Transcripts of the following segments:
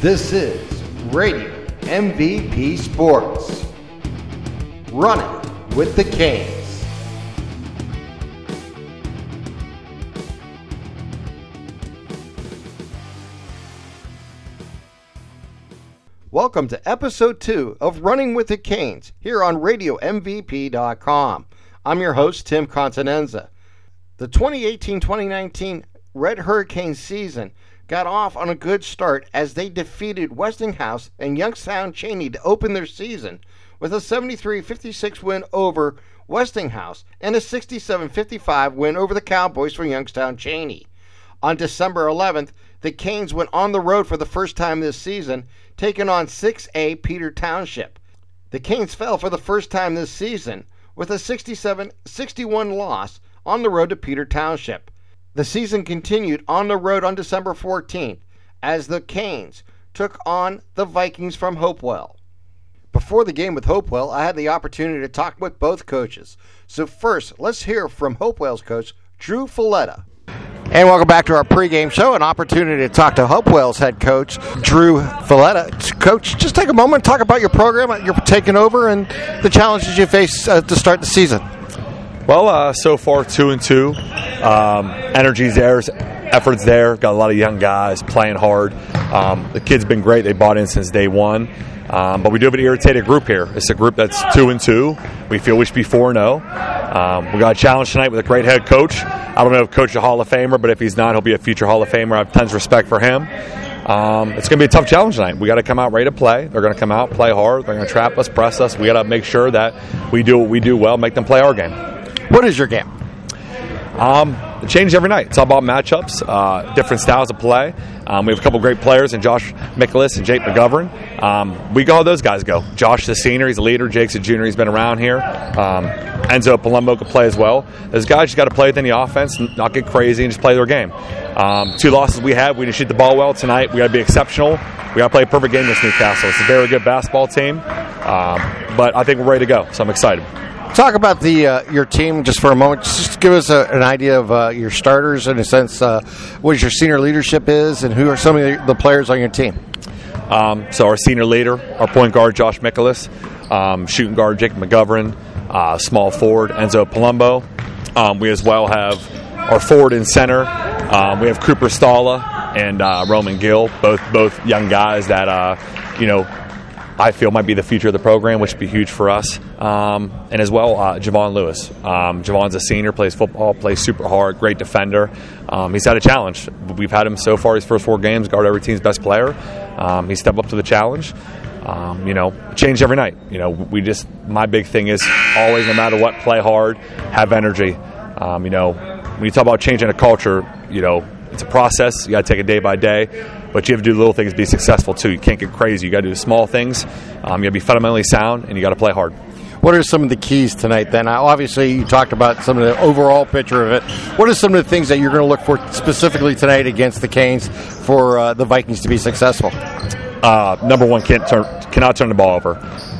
This is Radio MVP Sports. Running with the Canes. Welcome to episode two of Running with the Canes here on RadioMVP.com. I'm your host, Tim Continenza. The 2018 2019 Red Hurricane season got off on a good start as they defeated Westinghouse and Youngstown Chaney to open their season with a 73 56 win over Westinghouse and a 67 55 win over the Cowboys for Youngstown Chaney. On December 11th, the Canes went on the road for the first time this season, taking on 6A Peters Township. The Canes fell for the first time this season with a 67 61 loss on the road to Peters Township. The season continued on the road on December 14th as the Canes took on the Vikings from Hopewell. Before the game with Hopewell, I had the opportunity to talk with both coaches. So, first, let's hear from Hopewell's coach, Drew Folletta. And welcome back to our pregame show. An opportunity to talk to Hopewell's head coach, Drew Folletta. Coach, just take a moment, and talk about your program you're taking over and the challenges you face uh, to start the season. Well, uh, so far two and two. Um, energy's there, effort's there. Got a lot of young guys playing hard. Um, the kids been great. They bought in since day one. Um, but we do have an irritated group here. It's a group that's two and two. We feel we should be four and zero. Um, we got a challenge tonight with a great head coach. I don't know if coach a Hall of Famer, but if he's not, he'll be a future Hall of Famer. I have tons of respect for him. Um, it's going to be a tough challenge tonight. We got to come out ready to play. They're going to come out, play hard. They're going to trap us, press us. We got to make sure that we do what we do well, make them play our game. What is your game? Um, it changes every night. It's all about matchups, uh, different styles of play. Um, we have a couple great players in Josh Mikolas and Jake McGovern. Um, we go how those guys go. Josh the senior, he's a leader. Jake's a junior, he's been around here. Um, Enzo Palumbo can play as well. Those guys just got to play within the offense, not get crazy, and just play their game. Um, two losses we have, we didn't shoot the ball well tonight. We got to be exceptional. We got to play a perfect game against Newcastle. It's a very good basketball team, um, but I think we're ready to go, so I'm excited. Talk about the uh, your team just for a moment. Just give us a, an idea of uh, your starters in a sense. Uh, what your senior leadership is, and who are some of the, players on your team. Um, so our senior leader, our point guard Josh Mikolas, um, shooting guard Jake McGovern, uh, small forward Enzo Palumbo. Um, we as well have our forward and center. Um, we have Cooper Stalla and uh, Roman Gill, both both young guys that uh, you know I feel might be the future of the program, which would be huge for us. Um, and as well, uh, Javon Lewis. Um, Javon's a senior, plays football, plays super hard, great defender. Um, he's had a challenge. We've had him so far his first four games, guard every team's best player. Um, he stepped up to the challenge. Um, you know, change every night. You know, we just, my big thing is always, no matter what, play hard, have energy. Um, you know, when you talk about changing a culture, you know, it's a process. You got to take it day by day, but you have to do little things to be successful too. You can't get crazy. You got to do small things. Um, you got to be fundamentally sound, and you got to play hard. What are some of the keys tonight? Then, obviously, you talked about some of the overall picture of it. What are some of the things that you're going to look for specifically tonight against the Canes for uh, the Vikings to be successful? Uh, number one, can't turn, cannot turn the ball over.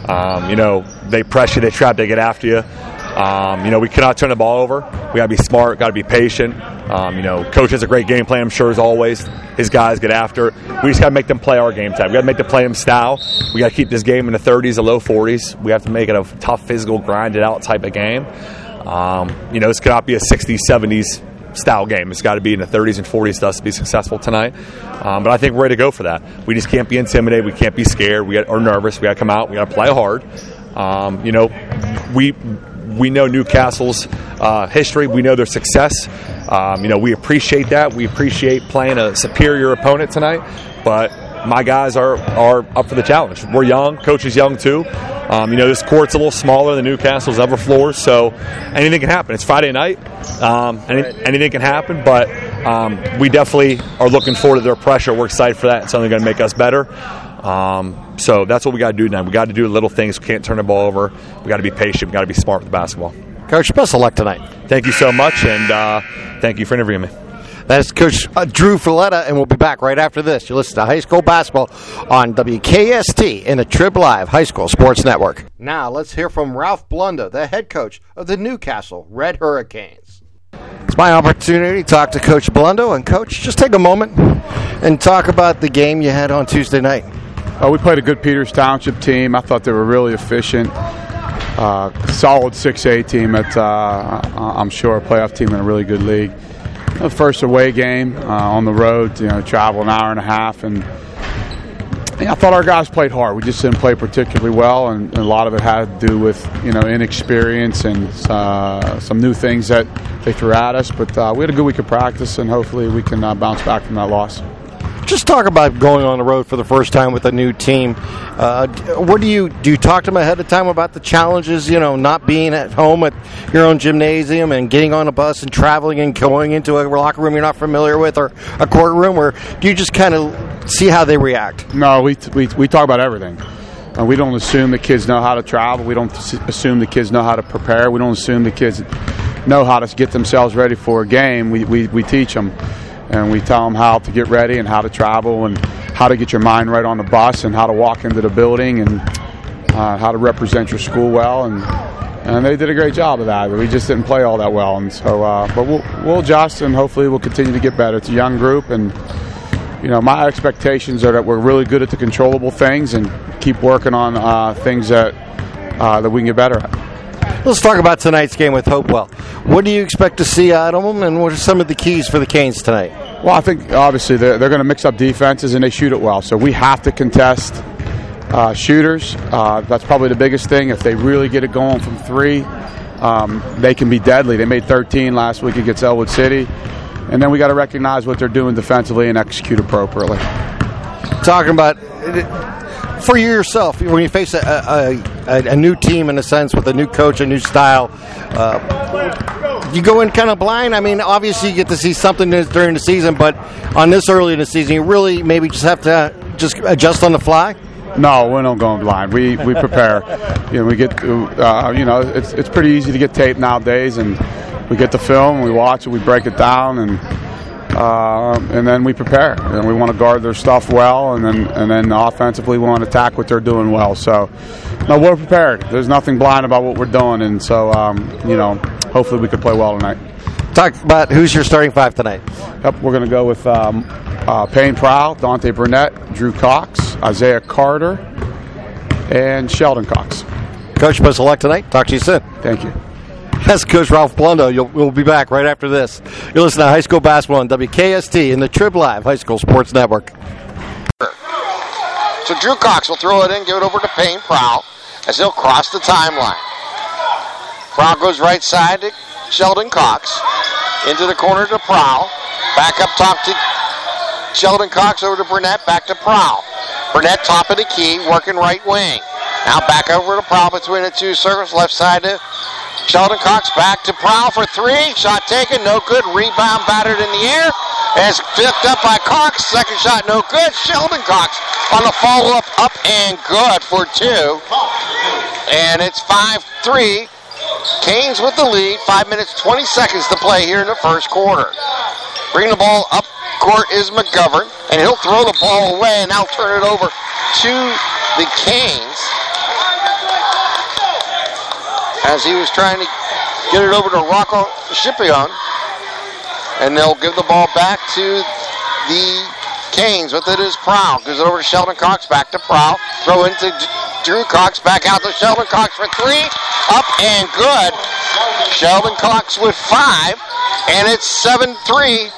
Um, you know, they press you, they trap, they get after you. Um, you know, we cannot turn the ball over. We got to be smart, got to be patient. Um, you know, coach has a great game plan, I'm sure, as always. His guys get after. We just got to make them play our game type. We got to make them play them style. We got to keep this game in the 30s, the low 40s. We have to make it a tough, physical, grinded out type of game. Um, you know, this cannot be a 60s, 70s style game. It's got to be in the 30s and 40s to us to be successful tonight. Um, but I think we're ready to go for that. We just can't be intimidated. We can't be scared. We got, or nervous. We got to come out. We got to play hard. Um, you know, we we know Newcastle's uh, history. We know their success. Um, you know, we appreciate that. We appreciate playing a superior opponent tonight. But my guys are are up for the challenge. We're young. Coach is young too. Um, you know, this court's a little smaller than Newcastle's ever floors, so anything can happen. It's Friday night. Um, any, anything can happen, but um, we definitely are looking forward to their pressure. We're excited for that. It's only going to make us better. So that's what we got to do now. We got to do little things. We can't turn the ball over. We got to be patient. We got to be smart with the basketball. Coach, best of luck tonight. Thank you so much, and uh, thank you for interviewing me. That's Coach uh, Drew Folletta, and we'll be back right after this. You listen to high school basketball on WKST in the Trib Live High School Sports Network. Now let's hear from Ralph Blundo, the head coach of the Newcastle Red Hurricanes. It's my opportunity to talk to Coach Blundo. And, Coach, just take a moment and talk about the game you had on Tuesday night. Uh, we played a good Peters Township team. I thought they were really efficient. Uh, solid 6A team at, uh, I'm sure, a playoff team in a really good league. The first away game uh, on the road, you know, travel an hour and a half, and I thought our guys played hard. We just didn't play particularly well, and, a lot of it had to do with you know inexperience and uh, some new things that they threw at us. But uh, we had a good week of practice, and hopefully we can bounce back from that loss. Just talk about going on the road for the first time with a new team. Uh, what do you do? You talk to them ahead of time about the challenges, you know, not being at home at your own gymnasium and getting on a bus and traveling and going into a locker room you're not familiar with or a courtroom, or do you just kind of see how they react? No, we we, we talk about everything. Uh, we don't assume the kids know how to travel. We don't assume the kids know how to prepare. We don't assume the kids know how to get themselves ready for a game. We, we, we teach them and we tell them how to get ready and how to travel and how to get your mind right on the bus and how to walk into the building and uh, how to represent your school well and and they did a great job of that. We just didn't play all that well, and so uh, but we'll we'll adjust and hopefully we'll continue to get better. It's a young group, and you know my expectations are that we're really good at the controllable things and keep working on uh, things that uh, that we can get better at. Let's talk about tonight's game with Hopewell. What do you expect to see out of them, and what are some of the keys for the Canes tonight? Well, I think obviously they're, they're going to mix up defenses and they shoot it well. So we have to contest uh, shooters. Uh, that's probably the biggest thing. If they really get it going from three, um, they can be deadly. They made 13 last week against Ellwood City. And then we got to recognize what they're doing defensively and execute appropriately. Talking about for you yourself, when you face a, a, a, new team in a sense with a new coach, a new style, uh, you go in kind of blind. I mean, obviously you get to see something during the season, but on this early in the season, you really maybe just have to just adjust on the fly. No, we're not going blind. We we prepare. you know, we get uh, you know it's it's pretty easy to get tape nowadays, and we get the film, we watch it, we break it down, and uh, and then we prepare. And we want to guard their stuff well, and then and then offensively we want to attack what they're doing well. So, no, we're prepared. There's nothing blind about what we're doing, and so um, you know, hopefully we can play well tonight. Talk about who's your starting five tonight. Yep, we're going to go with um, uh, Payne Prowl, Dante Burnett, Drew Cox, Isaiah Carter, and Sheldon Cox. Coach, best of luck tonight. Talk to you soon. Thank you. That's Coach Ralph Blundo. You'll, we'll be back right after this. You're listening to High School Basketball on WKST in the Trib Live High School Sports Network. So Drew Cox will throw it in, give it over to Payne Prowl as he'll cross the timeline. Prowl goes right side to Sheldon Cox. Into the corner to Prowl. Back up top to Sheldon Cox over to Burnett. Back to Prowl. Burnett top of the key, working right wing. Now back over to Prowl between the two circles. Left side to Sheldon Cox back to Prowl for three. Shot taken, no good. Rebound battered in the air. As picked up by Cox. Second shot, no good. Sheldon Cox on the follow up, up and good for two. And it's 5 3. Canes with the lead. Five minutes, 20 seconds to play here in the first quarter. Bringing the ball up court is McGovern, and he'll throw the ball away and now turn it over to the Canes as he was trying to get it over to Rocco Scipion. And they'll give the ball back to the Canes. With it is Prowl. Gives it over to Sheldon Cox. Back to Prowl. Throw into Drew Cox. Back out to Sheldon Cox for three. Up and good. Sheldon Cox with five. And it's 7 3.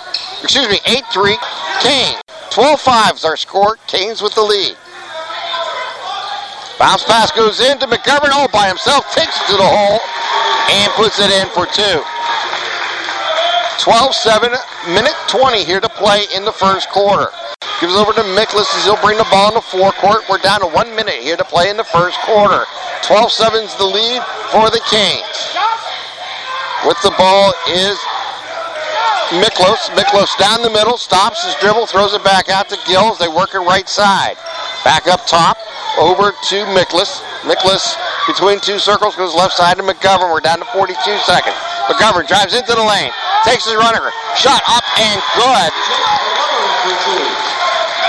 Excuse me, 8 3. Kane. 12 5 is our score. Canes with the lead. Bounce pass goes into McGovern all by himself, takes it to the hole, and puts it in for two. 12-7, minute 20 here to play in the first quarter. Gives it over to Miklas as he'll bring the ball in the forecourt. We're down to one minute here to play in the first quarter. 12-7 is the lead for the Canes. With the ball is Miklos. Miklos down the middle, stops his dribble, throws it back out to Gills. They work it right side. Back up top, over to Miklas. Miklas between two circles goes left side to McGovern. We're down to 42 seconds. McGovern drives into the lane, takes his runner, shot up and good.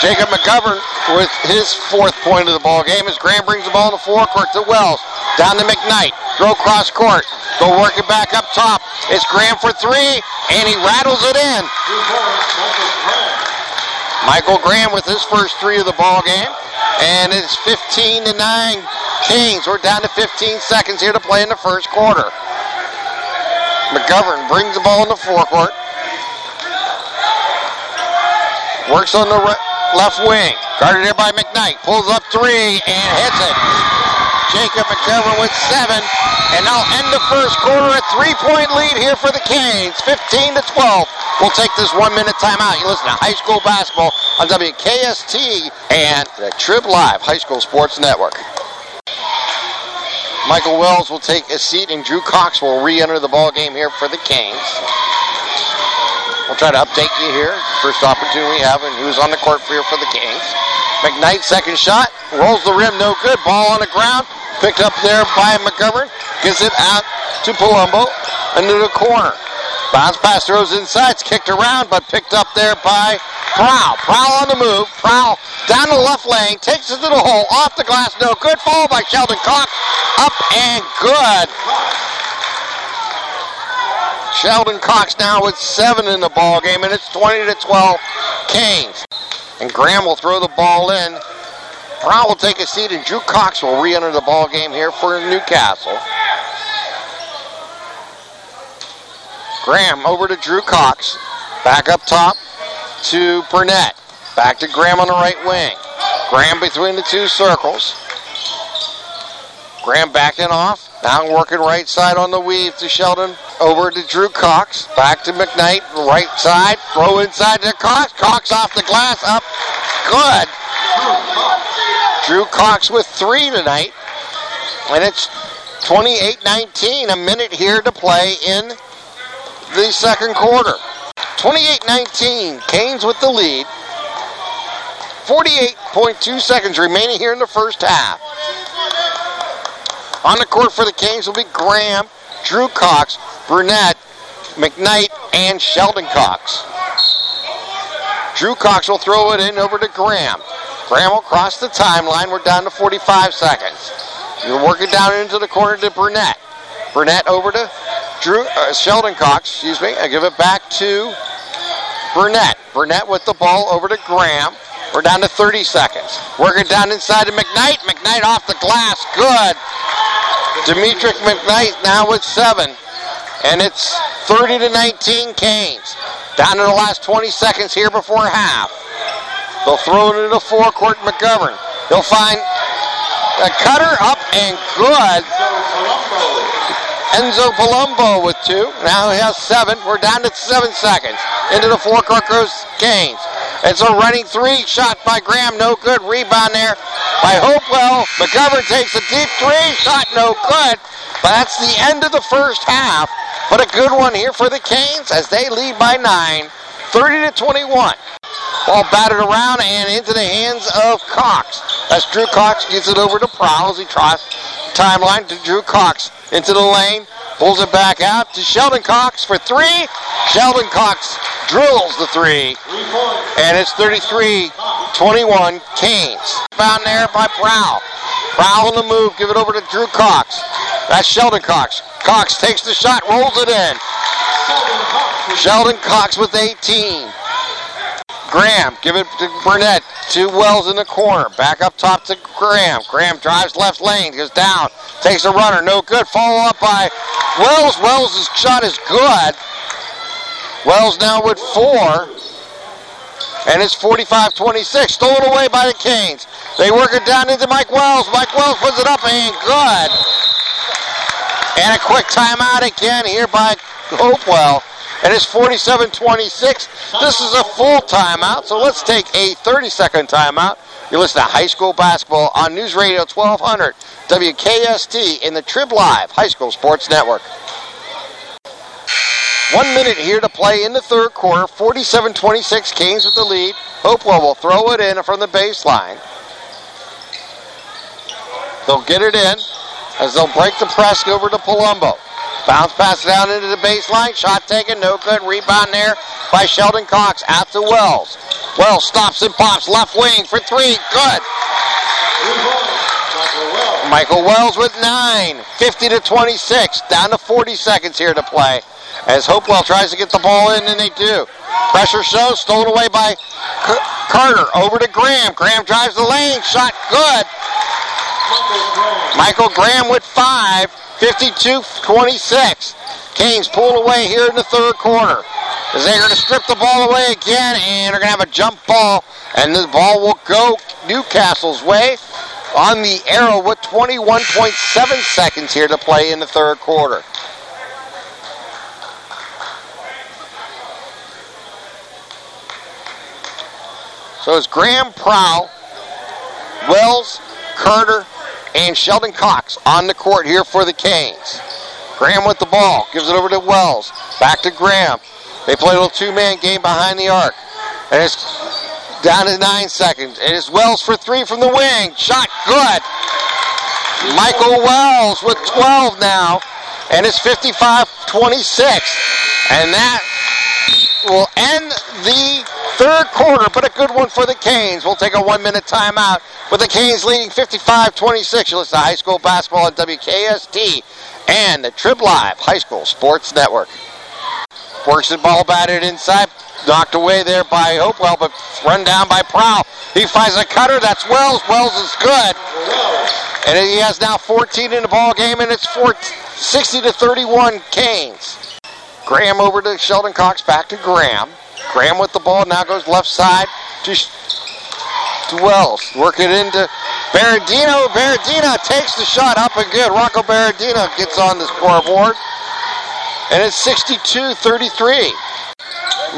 Jacob McGovern with his fourth point of the ball game as Graham brings the ball to forecourt to Wells. Down to McKnight. Throw cross court. Go work it back up top It's Graham for three, and he rattles it in. Michael Graham with his first three of the ball game. And it's 15 to 9 Kings. We're down to 15 seconds here to play in the first quarter. McGovern brings the ball in the forecourt. Works on the re- left wing. Guarded there by McKnight. Pulls up three and hits it. Jacob McGovern with seven. And now end the first quarter. A three-point lead here for the Canes. 15 to 12. We'll take this one-minute timeout. You listen to high school basketball on WKST and the Trib Live High School Sports Network. Michael Wells will take a seat, and Drew Cox will re-enter the ball game here for the Canes. We'll try to update you here. First opportunity we have, and who's on the court for here for the Canes. McKnight, second shot, rolls the rim, no good. Ball on the ground, picked up there by McGovern, gives it out to Palumbo into the corner. Bounce pass throws inside, it's kicked around, but picked up there by Prowl. Prowl on the move. Prowl down the left lane, takes it to the hole, off the glass, no good. Followed by Sheldon Cox, up and good. Sheldon Cox now with seven in the ball game, and it's 20 to 12 Canes. And Graham will throw the ball in. Prowl will take a seat, and Drew Cox will re-enter the ball game here for Newcastle. Graham over to Drew Cox. Back up top to Burnett. Back to Graham on the right wing. Graham between the two circles. Graham backing off. Now working right side on the weave to Sheldon. Over to Drew Cox. Back to McKnight. Right side. Throw inside to Cox. Cox off the glass. Up. Good. Drew Cox with three tonight. And it's 28 19. A minute here to play in the second quarter. 28 19. Canes with the lead. 48.2 seconds remaining here in the first half. On the court for the Canes will be Graham, Drew Cox, Burnett, McKnight, and Sheldon Cox. Drew Cox will throw it in over to Graham. Graham will cross the timeline. We're down to 45 seconds. You're working down into the corner to Burnett. Burnett over to Drew uh, Sheldon Cox. Excuse me. I give it back to Burnett. Burnett with the ball over to Graham. We're down to 30 seconds. Working down inside to McKnight. McKnight off the glass. Good. Dimitri McKnight now with seven. And it's 30 to 19 Canes. Down to the last 20 seconds here before half. They'll throw it into the forecourt. McGovern. He'll find a cutter up and good. Enzo Palumbo with two. Now he has seven. We're down to seven seconds. Into the forecourt goes Canes. It's a running three shot by Graham. No good. Rebound there by Hopewell. McGovern takes a deep three shot. No good. But that's the end of the first half. But a good one here for the Canes as they lead by nine. 30 to 21. Ball batted around and into the hands of Cox. As Drew Cox gets it over to Prowl as he tries timeline to Drew Cox into the lane. Pulls it back out to Sheldon Cox for three. Sheldon Cox drills the three. And it's 33 21 Canes. Found there by Prowl. Prowl on the move. Give it over to Drew Cox. That's Sheldon Cox. Cox takes the shot, rolls it in. Sheldon Cox with 18. Graham, give it to Burnett. Two Wells in the corner. Back up top to Graham. Graham drives left lane, goes down, takes a runner, no good. Follow up by Wells. Wells' shot is good. Wells now with four. And it's 45 26. Stolen away by the Canes. They work it down into Mike Wells. Mike Wells puts it up and good. And a quick timeout again here by Hopewell. And it's 47 26. This is a full timeout, so let's take a 30 second timeout. You listen to high school basketball on News Radio 1200, WKST, in the Trib Live High School Sports Network. One minute here to play in the third quarter. 47 26, Canes with the lead. Hopewell will throw it in from the baseline. They'll get it in as they'll break the press over to Palumbo. Bounce pass down into the baseline. Shot taken, no good. Rebound there by Sheldon Cox out to Wells. Wells stops and pops left wing for three. Good. Michael Wells with nine, 50 to 26, down to 40 seconds here to play. As Hopewell tries to get the ball in, and they do. Pressure shows, stolen away by Carter. Over to Graham. Graham drives the lane, shot good. Michael Graham with five, 52 26. Canes pulled away here in the third quarter. They're going to strip the ball away again, and they're going to have a jump ball, and the ball will go Newcastle's way on the arrow with 21.7 seconds here to play in the third quarter. So it's Graham Prowl, Wells, Carter, and Sheldon Cox on the court here for the Canes. Graham with the ball, gives it over to Wells. Back to Graham. They play a little two-man game behind the arc. And it's down to nine seconds. It is Wells for three from the wing. Shot good. Michael Wells with 12 now. And it's 55 26. And that will end the third quarter, but a good one for the Canes. We'll take a one minute timeout with the Canes leading 55 26. You listen to high school basketball at WKST and the Trib Live High School Sports Network. Works the ball batted inside, knocked away there by Hopewell, but run down by Prowl. He finds a cutter. That's Wells. Wells is good. And he has now 14 in the ball game, and it's 60 to 31 Canes. Graham over to Sheldon Cox, back to Graham. Graham with the ball, now goes left side to, to Wells. Work it into Berardino. Berardino takes the shot up and good. Rocco Berardino gets on the scoreboard. And it's 62 33.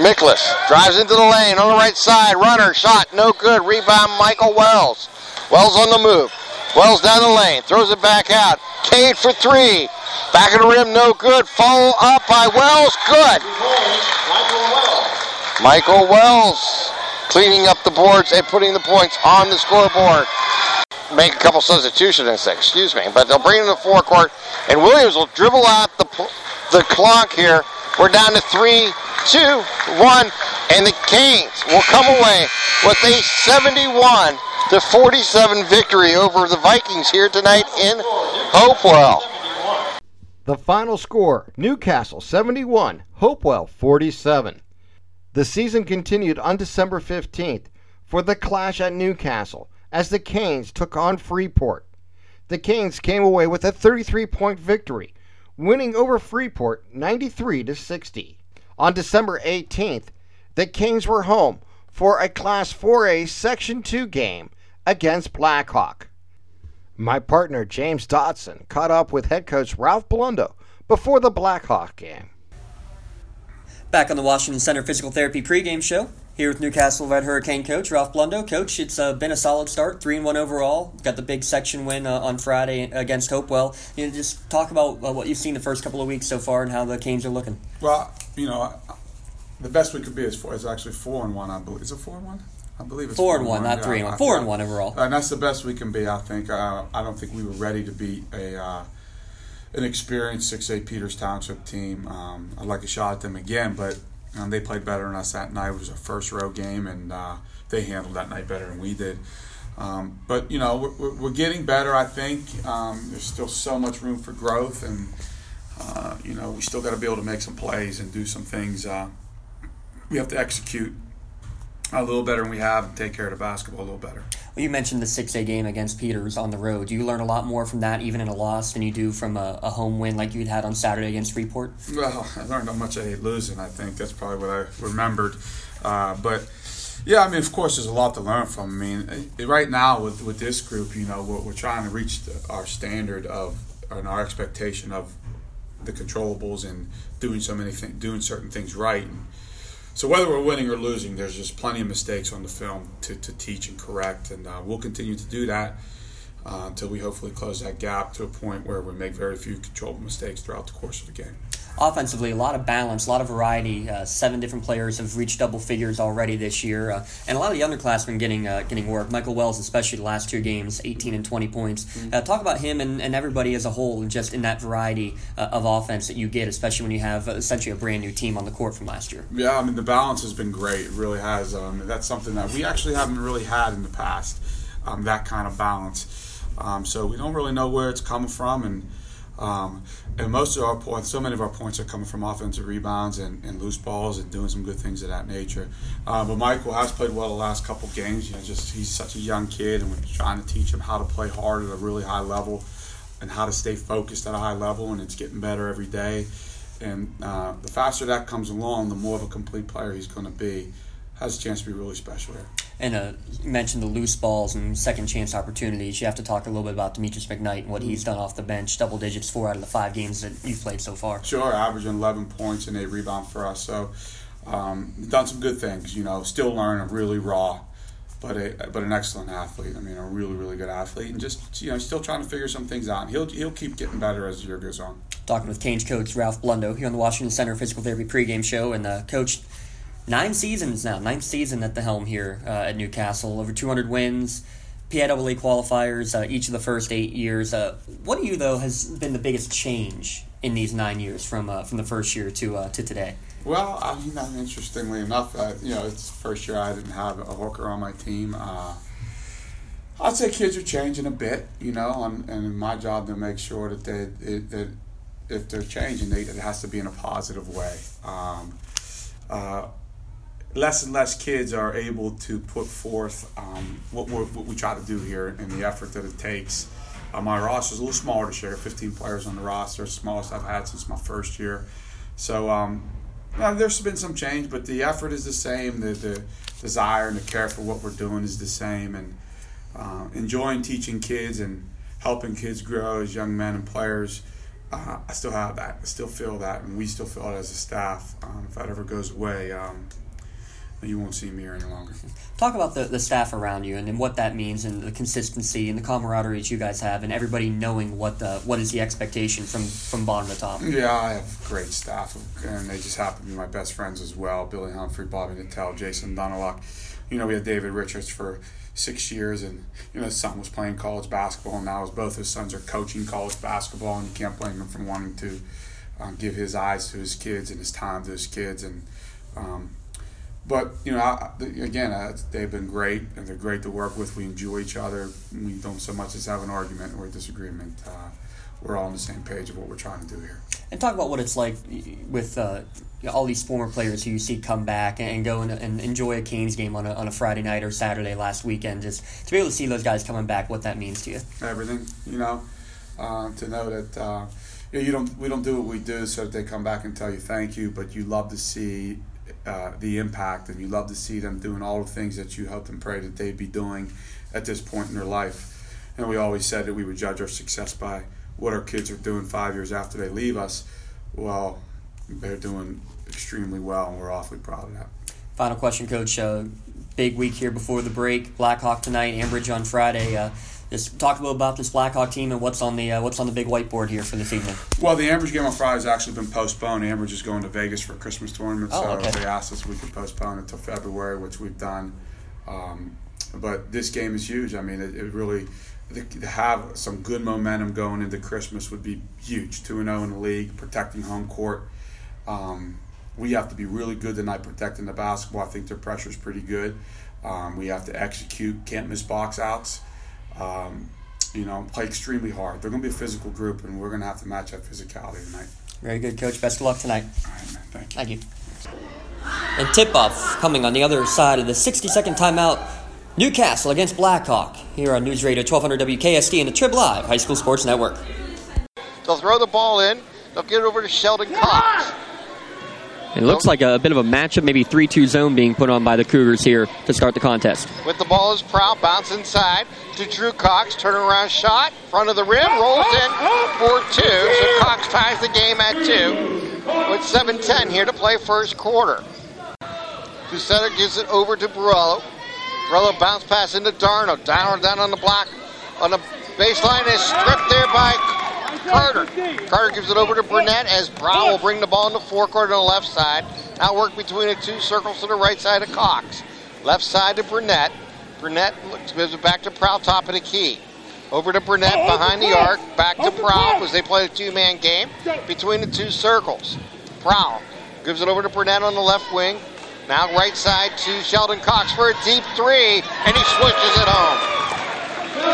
Miklas drives into the lane on the right side. Runner, shot, no good. Rebound, Michael Wells. Wells on the move. Wells down the lane, throws it back out. Cade for three. Back of the rim, no good. Follow up by Wells, good. Michael Wells cleaning up the boards and putting the points on the scoreboard. Make a couple substitutions, excuse me, but they'll bring in the forecourt, and Williams will dribble out the the clock here. We're down to three, two, one, and the Canes will come away with a 71 to 47 victory over the Vikings here tonight in Hopewell. The final score Newcastle 71, Hopewell 47. The season continued on December 15th for the clash at Newcastle as the Canes took on Freeport. The Canes came away with a 33 point victory, winning over Freeport 93 to 60. On December 18th, the Canes were home for a Class 4A Section 2 game against Blackhawk. My partner James Dotson caught up with head coach Ralph Blundo before the Blackhawk game. Back on the Washington Center Physical Therapy pregame show, here with Newcastle Red Hurricane coach Ralph Blundo. Coach, it's uh, been a solid start, three and one overall. Got the big section win uh, on Friday against Hopewell. You know, just talk about uh, what you've seen the first couple of weeks so far and how the Canes are looking. Well, you know, the best we could be is four. Is actually four and one. I believe. Is it four and one? I believe it's four, four and one, not yeah, three and one. Four and one overall. And that's the best we can be. I think. Uh, I don't think we were ready to beat a uh, an experienced six A Peters Township team. Um, I'd like a shot at them again, but they played better than us that night. It was a first row game, and uh, they handled that night better than we did. Um, but you know, we're, we're, getting better. I think um, there's still so much room for growth, and uh, you know, we still got to be able to make some plays and do some things. Uh, we have to execute a little better than we have and take care of the basketball a little better. Well, you mentioned the 6A game against Peters on the road. Do you learn a lot more from that, even in a loss, than you do from a, a home win like you had on Saturday against Freeport? Well, I learned how much I hate losing. I think that's probably what I remembered. Uh, but yeah, I mean, of course, there's a lot to learn from. I mean, eh, right now with, with this group, you know, we're, we're trying to reach the, our standard of and our expectation of the controllables and doing so many things, doing certain things right. And, so whether we're winning or losing, there's just plenty of mistakes on the film to, to teach and correct, and uh, we'll continue to do that uh, until we hopefully close that gap to a point where we make very few controllable mistakes throughout the course of the game offensively, a lot of balance, a lot of variety. Uh, seven different players have reached double figures already this year, uh, and a lot of the underclassmen getting uh, getting work. Michael Wells, especially the last two games, 18 and 20 points. Mm-hmm. Uh, talk about him and, and everybody as a whole, just in that variety uh, of offense that you get, especially when you have uh, essentially a brand new team on the court from last year. Yeah, I mean the balance has been great. It really has. Um, that's something that we actually haven't really had in the past. Um, that kind of balance. Um, so we don't really know where it's coming from, and um, and most of our points, so many of our points are coming from offensive rebounds and, and loose balls and doing some good things of that nature. Uh, but Michael has played well the last couple games. You know, just he's such a young kid, and we're trying to teach him how to play hard at a really high level and how to stay focused at a high level, and it's getting better every day. And uh, the faster that comes along, the more of a complete player he's going to be. Has a chance to be really special here. And uh, mentioned the loose balls and second chance opportunities. You have to talk a little bit about Demetrius McKnight and what he's done off the bench. Double digits, four out of the five games that you've played so far. Sure, averaging 11 points and eight rebounds for us. So, um, done some good things. You know, still learning, really raw, but a, but an excellent athlete. I mean, a really really good athlete, and just you know, still trying to figure some things out. And he'll he'll keep getting better as the year goes on. Talking with Canes coach Ralph Blundo here on the Washington Center Physical Therapy pregame show, and uh, coach nine seasons now, ninth season at the helm here uh, at Newcastle, over 200 wins, PIAA qualifiers uh, each of the first eight years. Uh, what do you though has been the biggest change in these nine years from uh, from the first year to uh, to today? Well, I mean, interestingly enough, uh, you know, it's first year I didn't have a hooker on my team. I'd say kids are changing a bit, you know, and, and my job to make sure that they that if they're changing, they, it has to be in a positive way. Um, less and less kids are able to put forth um, what, what, we try to do here and the effort that it takes. Uh, my roster is a little smaller this year, 15 players on the roster, smallest I've had since my first year. So um, there's been some change, but the effort is the same. The, the desire and the care for what we're doing is the same. And uh, enjoying teaching kids and helping kids grow as young men and players. Uh, I still have that. I still feel that, and we still feel it as a staff. Um, if that ever goes away, um, you won't see me here any longer. Talk about the, the staff around you and, and what that means and the consistency and the camaraderie that you guys have and everybody knowing what the what is the expectation from, from bottom to top. Yeah, I have great staff and they just happen to be my best friends as well. Billy Humphrey, Bobby Nattel, Jason Dunalock. You know, we had David Richards for six years and you know his son was playing college basketball and now his, both his sons are coaching college basketball and you can't blame him for wanting to um, give his eyes to his kids and his time to his kids and um, but you know, I, again, uh, they've been great, and they're great to work with. We enjoy each other. We don't so much as have an argument or a disagreement. Uh, we're all on the same page of what we're trying to do here. And talk about what it's like with uh, all these former players who you see come back and go and, and, enjoy a Canes game on a, on a Friday night or Saturday last weekend. Just to be able to see those guys coming back, what that means to you. Everything, you know, uh, to know that. Uh, you, know, you don't. We don't do what we do so that they come back and tell you thank you, but you love to see uh, the impact, and you love to see them doing all the things that you hope and pray that they'd be doing at this point in their life. And we always said that we would judge our success by what our kids are doing five years after they leave us. Well, they're doing extremely well, and we're awfully proud of that. Final question, Coach. Uh, big week here before the break. Blackhawk tonight, Ambridge on Friday. Uh, just talk a little about this Blackhawk team and what's on the uh, what's on the big whiteboard here for this evening. Well, the Ambridge game on Friday has actually been postponed. Ambridge is going to Vegas for a Christmas tournament, oh, so okay. they asked us if we could postpone it until February, which we've done. Um, but this game is huge. I mean, it, it really to have some good momentum going into Christmas would be huge. Two and zero in the league, protecting home court. Um, we have to be really good tonight protecting the basketball. I think their pressure is pretty good. Um, we have to execute, can't miss box outs um, you know, play extremely hard. They're going to be a physical group, and we're going to have to match that physicality tonight. Very good, Coach. Best of luck tonight. All right, man. Thank you. Thank you. And tip off coming on the other side of the 60 second timeout. Newcastle against Blackhawk here on News Radio 1200 WKST and the Trib Live High School Sports Network. They'll throw the ball in. They'll get it over to Sheldon Cox. It looks like a, bit of a matchup, maybe 3 2 zone being put on by the Cougars here to start the contest. With the ball is Prowl, bounce inside to Drew Cox, turn around shot, front of the rim, rolls in for two. So Cox ties the game at two with 7 10 here to play first quarter. Fusetta gives it over to Borello. Borello bounce pass into Darno. Down down on the block. On the baseline is stripped there by Carter. Carter gives it over to Burnett as Brown will bring the ball in the forecourt on the left side. Now work between the two circles to the right side of Cox. Left side to Burnett. Burnett gives it back to Prowl, top of the key. Over to Burnett behind the arc. Back to Prowl as they play a two-man game between the two circles. Prowl gives it over to Burnett on the left wing. Now right side to Sheldon Cox for a deep three, and he switches it home.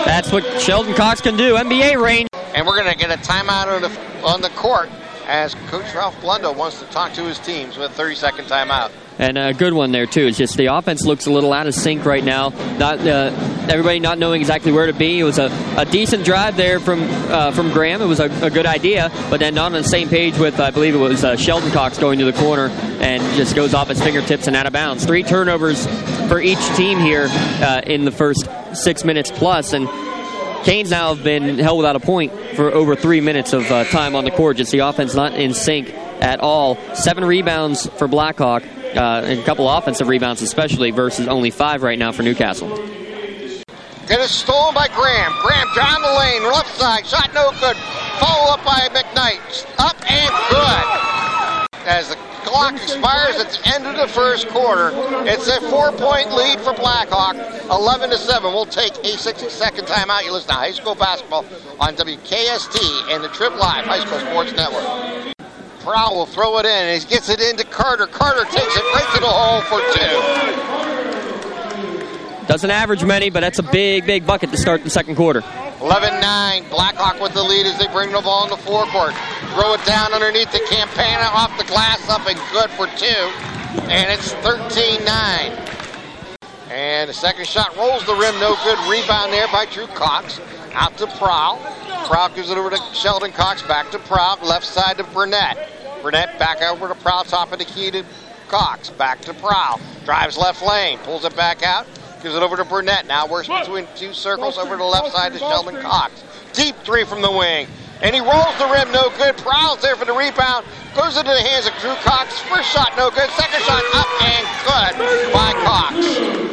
That's what Sheldon Cox can do. NBA range. And we're going to get a timeout on the, on the court as Coach Ralph Blundo wants to talk to his teams with a 30 second timeout. And a good one there too. It's just the offense looks a little out of sync right now. Not uh, everybody not knowing exactly where to be. It was a, a decent drive there from uh, from Graham. It was a, a, good idea, but then not on the same page with I believe it was uh, Sheldon Cox going to the corner and just goes off his fingertips and out of bounds. Three turnovers for each team here uh, in the first six minutes plus, and Canes now have been held without a point for over three minutes of uh, time on the court. Just the offense not in sync at all. Seven rebounds for Blackhawk uh, and a couple offensive rebounds, especially, versus only five right now for Newcastle. It stolen by Graham. Graham down the lane, left side, shot no good. Follow up by McKnight. Up and good. As the clock expires at the end of the first quarter, it's a four-point lead for Blackhawk, 11 to 7. We'll take a 60-second timeout. You listen to high school basketball on WKST and the Trib Live High School Sports Network. Prowl will throw it in. He gets it into Carter. Carter takes it right to the hole for two. Doesn't average many, but that's a big, big bucket to start the second quarter. 11-9. Blackhawk with the lead as they bring the ball in the forecourt. Throw it down underneath the Campana off the glass up and good for two. And it's 13-9. And the second shot rolls the rim, no good. Rebound there by Drew Cox. Out to Prowl. Prowl gives it over to Sheldon Cox. Back to Prowl. Left side to Burnett. Burnett back over to Prowl. Top of the key to Cox. Back to Prowl. Drives left lane. Pulls it back out. Gives it over to Burnett. Now works between two circles over to the left side to Sheldon Cox. Deep three from the wing. And he rolls the rim, no good. Prowl's there for the rebound. Goes into the hands of Drew Cox. First shot, no good. Second shot, up and good by Cox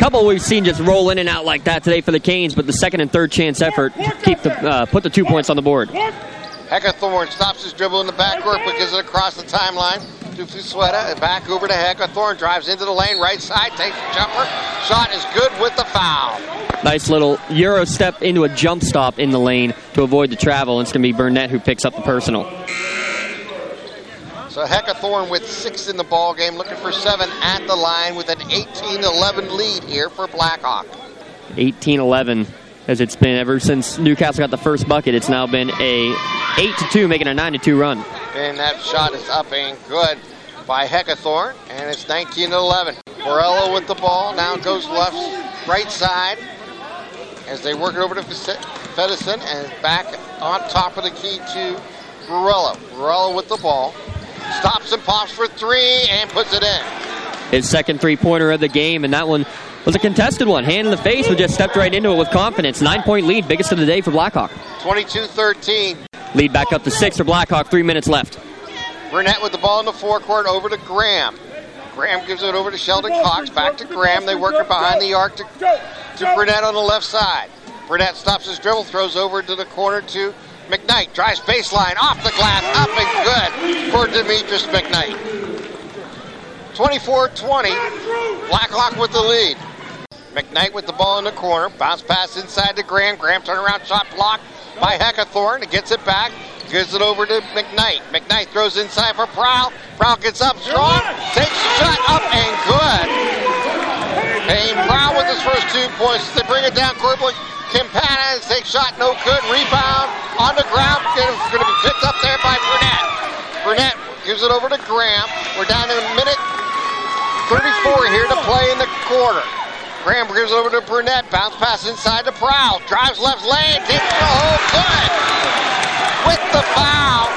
couple we've seen just roll in and out like that today for the Canes, but the second and third chance effort keep the uh, put the two points on the board. Heckathorn stops his dribble in the backcourt, but gets it across the timeline to Fusueta, and back over to Heckathorn, drives into the lane, right side, takes the jumper. Shot is good with the foul. Nice little Euro step into a jump stop in the lane to avoid the travel. It's going to be Burnett who picks up the personal. So Heckathorn with six in the ball game, looking for seven at the line with an 18-11 lead here for Blackhawk. 18-11, as it's been ever since Newcastle got the first bucket. It's now been a 8 to 2, making a 9 to 2 run. And that shot is up and good by Heckathorn, and it's 19-11. Borello with the ball now goes left, right side as they work it over to Fedison and back on top of the key to Borello. Borello with the ball. Stops and pops for three and puts it in. His second three pointer of the game, and that one was a contested one. Hand in the face, but just stepped right into it with confidence. Nine point lead, biggest of the day for Blackhawk. 22 13. Lead back up to six for Blackhawk, three minutes left. Burnett with the ball in the forecourt over to Graham. Graham gives it over to Sheldon Cox. Back to Graham. They work it behind the arc to, to Burnett on the left side. Burnett stops his dribble, throws over to the corner to McKnight drives baseline off the glass, up and good for Demetrius McKnight. 24-20, Blackhawk with the lead. McKnight with the ball in the corner, bounce pass inside to Graham. Graham turnaround shot blocked by Heckathorn. It gets it back, gives it over to McKnight. McKnight throws inside for Prowl. Prowl gets up strong, takes shot up and good. Payne Prowl with his first two points. They bring it down quickly. Campana takes shot, no good. Rebound on the ground. It's going to be picked up there by Burnett. Burnett gives it over to Graham. We're down to a minute 34 here to play in the quarter. Graham gives over to Burnett. Bounce pass inside to Prowl. Drives left lane. Takes the hole. Good. With the foul.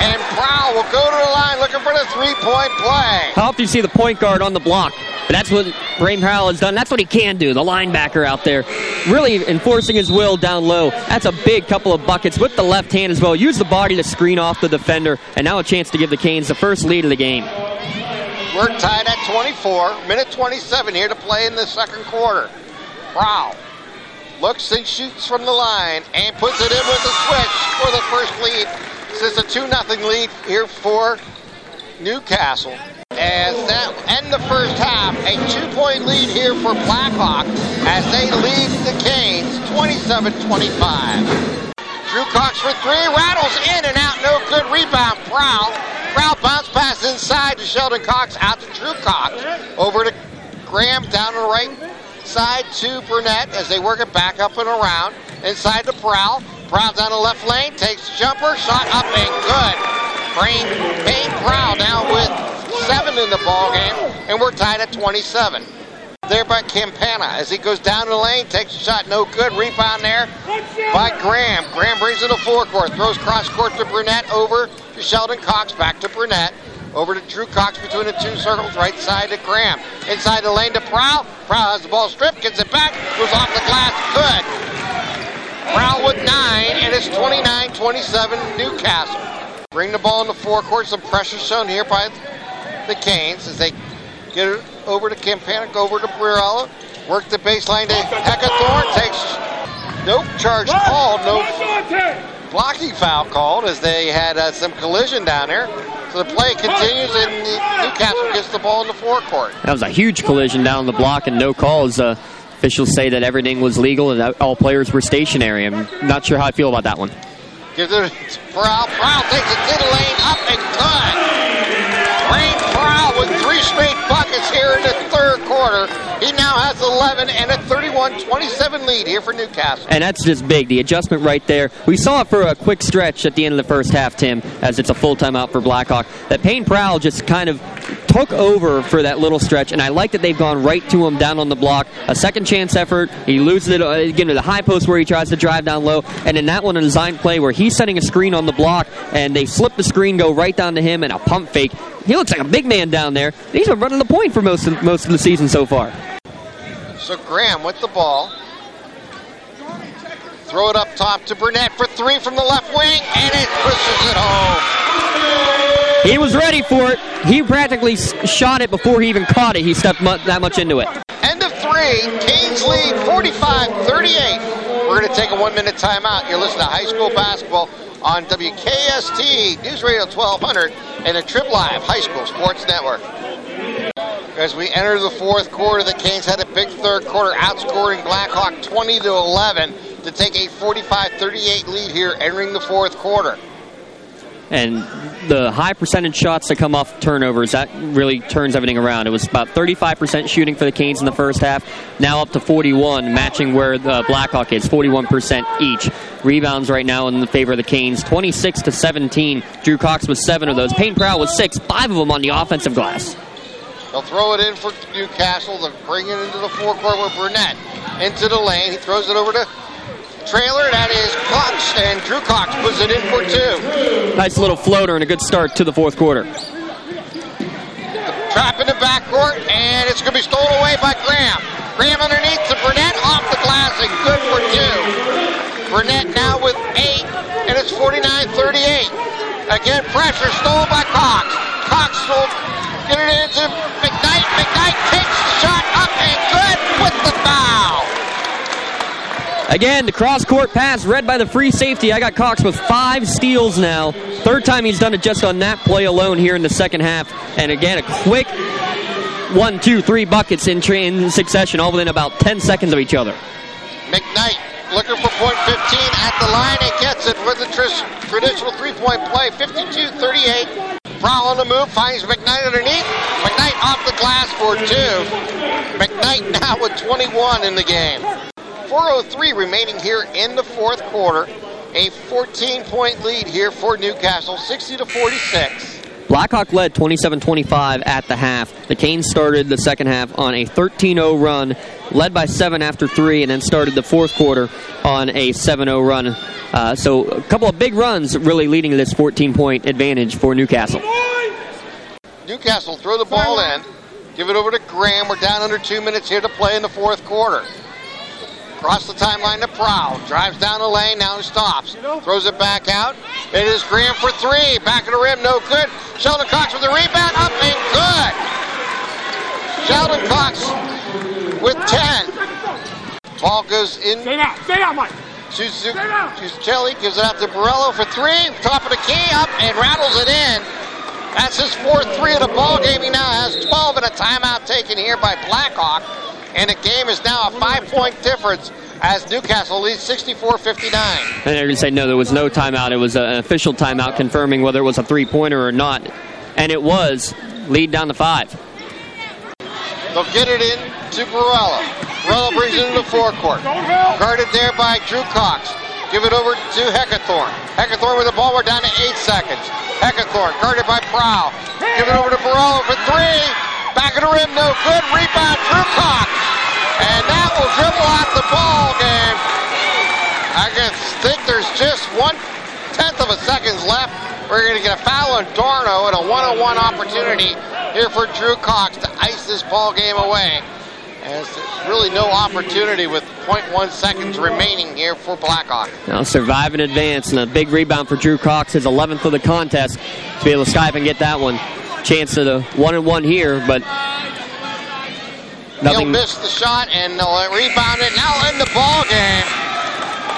And Prowl will go to the line looking for the three-point play. How often do you see the point guard on the block? But that's what Rain Powell has done. That's what he can do. The linebacker out there, really enforcing his will down low. That's a big couple of buckets with the left hand as well. Use the body to screen off the defender, and now a chance to give the Canes the first lead of the game. We're tied at 24. Minute 27 here to play in the second quarter. Prowl looks and shoots from the line and puts it in with a switch for the first lead. This is a 2 0 lead here for Newcastle as that end the first half. A two-point lead here for Blackhawk as they lead the Canes 27-25. Drew Cox for three, rattles in and out, no good rebound. Prowl, Prowl bounce Sheldon Cox, out to Drew Cox, over to Graham down the right side to Burnett as they work it back up and around. Inside to Prowl. Prowl down the left lane, takes the jumper, shot up and good. Brain, Payne Prowl now with seven in the ball game, and we're tied at 27. There by Campana as he goes down the lane, takes a shot, no good. Rebound there by Graham. Graham brings it to forecourt, throws cross court to Burnett, over to Sheldon Cox, back to Burnett. Over to Drew Cox between the two circles, right side to Graham. Inside the lane to Prowl. Prowl has the ball stripped, gets it back, goes off the glass, good. Prowl with nine, and it's 29-27 Newcastle. Bring the ball in the forecourt, some pressure shown here by the Canes as they get it over to Campana, go over to Briella, work the baseline to Heckathorn, takes no charge called, no blocking foul called as they had uh, some collision down there. So the play continues, and Newcastle gets the ball in the forecourt. That was a huge collision down the block and no calls. Uh, officials say that everything was legal and all players were stationary. I'm not sure how I feel about that one. Gives it to Prowl. Prowl takes it to the lane, up and good. Payne Prowl with three straight buckets here in the quarter. He now has 11 and a 31-27 lead here for Newcastle. And that's just big. The adjustment right there. We saw it for a quick stretch at the end of the first half, Tim, as it's a full timeout for Blackhawk. That Payne Prowl just kind of took over for that little stretch, and I like that they've gone right to him down on the block. A second chance effort. He loses it uh, again to the high post where he tries to drive down low, and in that one, a design play where he's setting a screen on the block, and they flip the screen, go right down to him, and a pump fake. He looks like a big man down there. He's been running the point for most of, most of the season so far. So Graham with the ball. Throw it up top to Burnett for three from the left wing, and it pushes it home. He was ready for it. He practically shot it before he even caught it. He stepped mu- that much into it. End of three. Canes lead 45-38. We're going to take a one-minute timeout. You're listening to high school basketball on WKST News Radio 1200 and the Trib Live High School Sports Network. As we enter the fourth quarter, the Canes had a big third quarter, outscoring Blackhawk 20 to 11 to take a 45-38 lead here entering the fourth quarter. And the high percentage shots that come off turnovers, that really turns everything around. It was about 35% shooting for the Canes in the first half, now up to 41, matching where the Blackhawk is, 41% each. Rebounds right now in the favor of the Canes, 26 to 17. Drew Cox with seven of those. Payne Prowl with six, five of them on the offensive glass. They'll throw it in for Newcastle. They'll bring it into the forecourt with Burnett. Into the lane. He throws it over to Trailer. That is Cox, and Drew Cox puts it in for two. Nice little floater and a good start to the fourth quarter. Trap in the backcourt, and it's going to be stolen away by Graham. Graham underneath to Burnett, off the glass, and good for two. Burnett now with eight, and it's 49-38. Again, pressure stolen by Cox. Cox will get it into McKnight. McKnight takes the shot up and good with the foul. Again, the cross court pass read by the free safety. I got Cox with five steals now. Third time he's done it just on that play alone here in the second half. And again, a quick one, two, three buckets in, tra- in succession, all within about 10 seconds of each other. McKnight looking for point 15 at the line and gets it with a tr- traditional three-point play, 52-38. Prowl on the move, finds McKnight underneath. McKnight off the glass for two. McKnight now with 21 in the game. 4.03 remaining here in the fourth quarter. A 14-point lead here for Newcastle, 60 to 46. Blackhawk led 27-25 at the half. The Canes started the second half on a 13-0 run, led by seven after three, and then started the fourth quarter on a 7-0 run. Uh, so a couple of big runs really leading to this 14-point advantage for Newcastle. Newcastle throw the ball in, give it over to Graham. We're down under two minutes here to play in the fourth quarter. Across the timeline to Prowl. Drives down the lane, now he stops. Throws it back out. It is Graham for three. Back of the rim, no good. Sheldon Cox with the rebound, up and good. Sheldon Cox with 10. Ball goes in. Stay down, stay down, Mike. Chelly, gives it out to Borello for three. Top of the key, up and rattles it in. That's his fourth three of the ball game. He now has 12 and a timeout taken here by Blackhawk. And the game is now a five-point difference as Newcastle leads 64-59. And they're going to say no, there was no timeout. It was an official timeout confirming whether it was a three-pointer or not. And it was. Lead down to five. They'll get it in to Barella. Barella brings it into the forecourt. Guarded there by Drew Cox. Give it over to Heckathorn. Heckathorn with the ball. We're down to eight seconds. Heckathorn guarded by Prowl. Give it over to Barella for three. Back of the rim, no good. Rebound, Drew Cox. And that will dribble out the ball game. I can think there's just one tenth of a seconds left. We're going to get a foul on Darno and a one-on-one opportunity here for Drew Cox to ice this ball game away. As there's really no opportunity with 0.1 seconds remaining here for Blackhawk. Now survive and advance, and a big rebound for Drew Cox, his 11th of the contest, to be able to skype and get that one. Chance to the one and one here, but nothing. He'll miss the shot and they'll rebound it. Now in the ball game.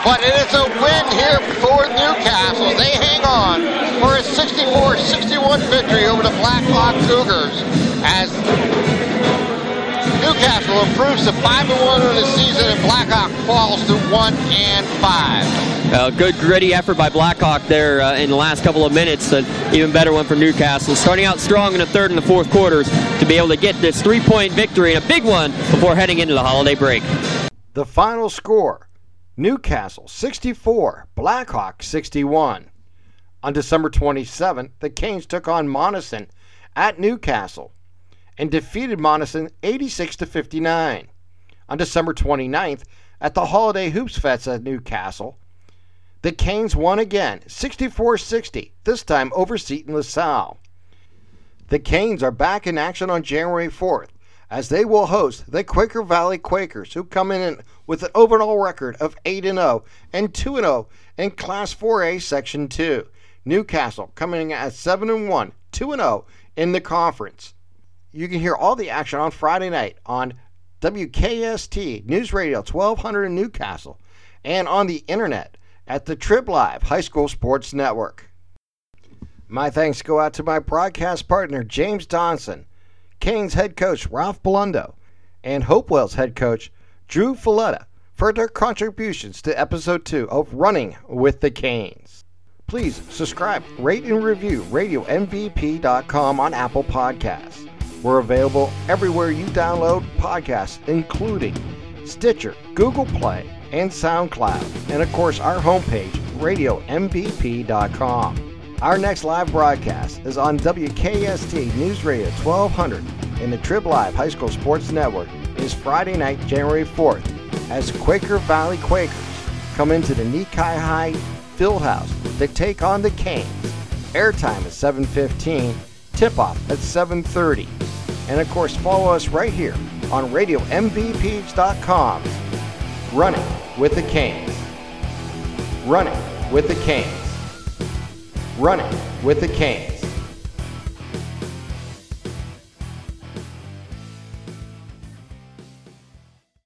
But it is a win here for Newcastle. They hang on for a 64-61 victory over the Blackhawk Cougars as Newcastle improves to 5 and 1 in the season, and Blackhawk falls to 1 and 5. Uh, good gritty effort by Blackhawk there uh, in the last couple of minutes. An even better one for Newcastle. Starting out strong in the third and the fourth quarters to be able to get this three point victory and a big one before heading into the holiday break. The final score Newcastle 64, Blackhawk 61. On December 27th, the Canes took on Monessen at Newcastle and defeated Monessen 86 to 59. On December 29th, at the Holiday Hoops Fest at Newcastle, the Canes won again 64 60, this time over Seton LaSalle. The Canes are back in action on January 4th as they will host the Quaker Valley Quakers, who come in with an overall record of 8 0 and 2 0 in Class 4A Section 2. Newcastle coming in at 7 1, 2 0 in the conference. You can hear all the action on Friday night on WKST News Radio 1200 in Newcastle and on the internet at the Trib Live High School Sports Network. My thanks go out to my broadcast partner, James Donson, Canes head coach, Ralph Blundo, and Hopewell's head coach, Drew Folletta, for their contributions to episode 2 of Running with the Canes. Please subscribe, rate, and review RadioMVP.com on Apple Podcasts. We're available everywhere you download podcasts, including Stitcher, Google Play, and SoundCloud. And of course, our homepage, RadioMVP.com. Our next live broadcast is on WKST News Radio 1200 in the Trib Live High School Sports Network. Is Friday night, January 4th, as Quaker Valley Quakers come into the Ne-Ca-Hi Fieldhouse to take on the Canes. Airtime is 715, tip-off at 730. And of course, follow us right here on RadioMVPs.com. Running with the Canes. Running with the Canes. Running with the Canes.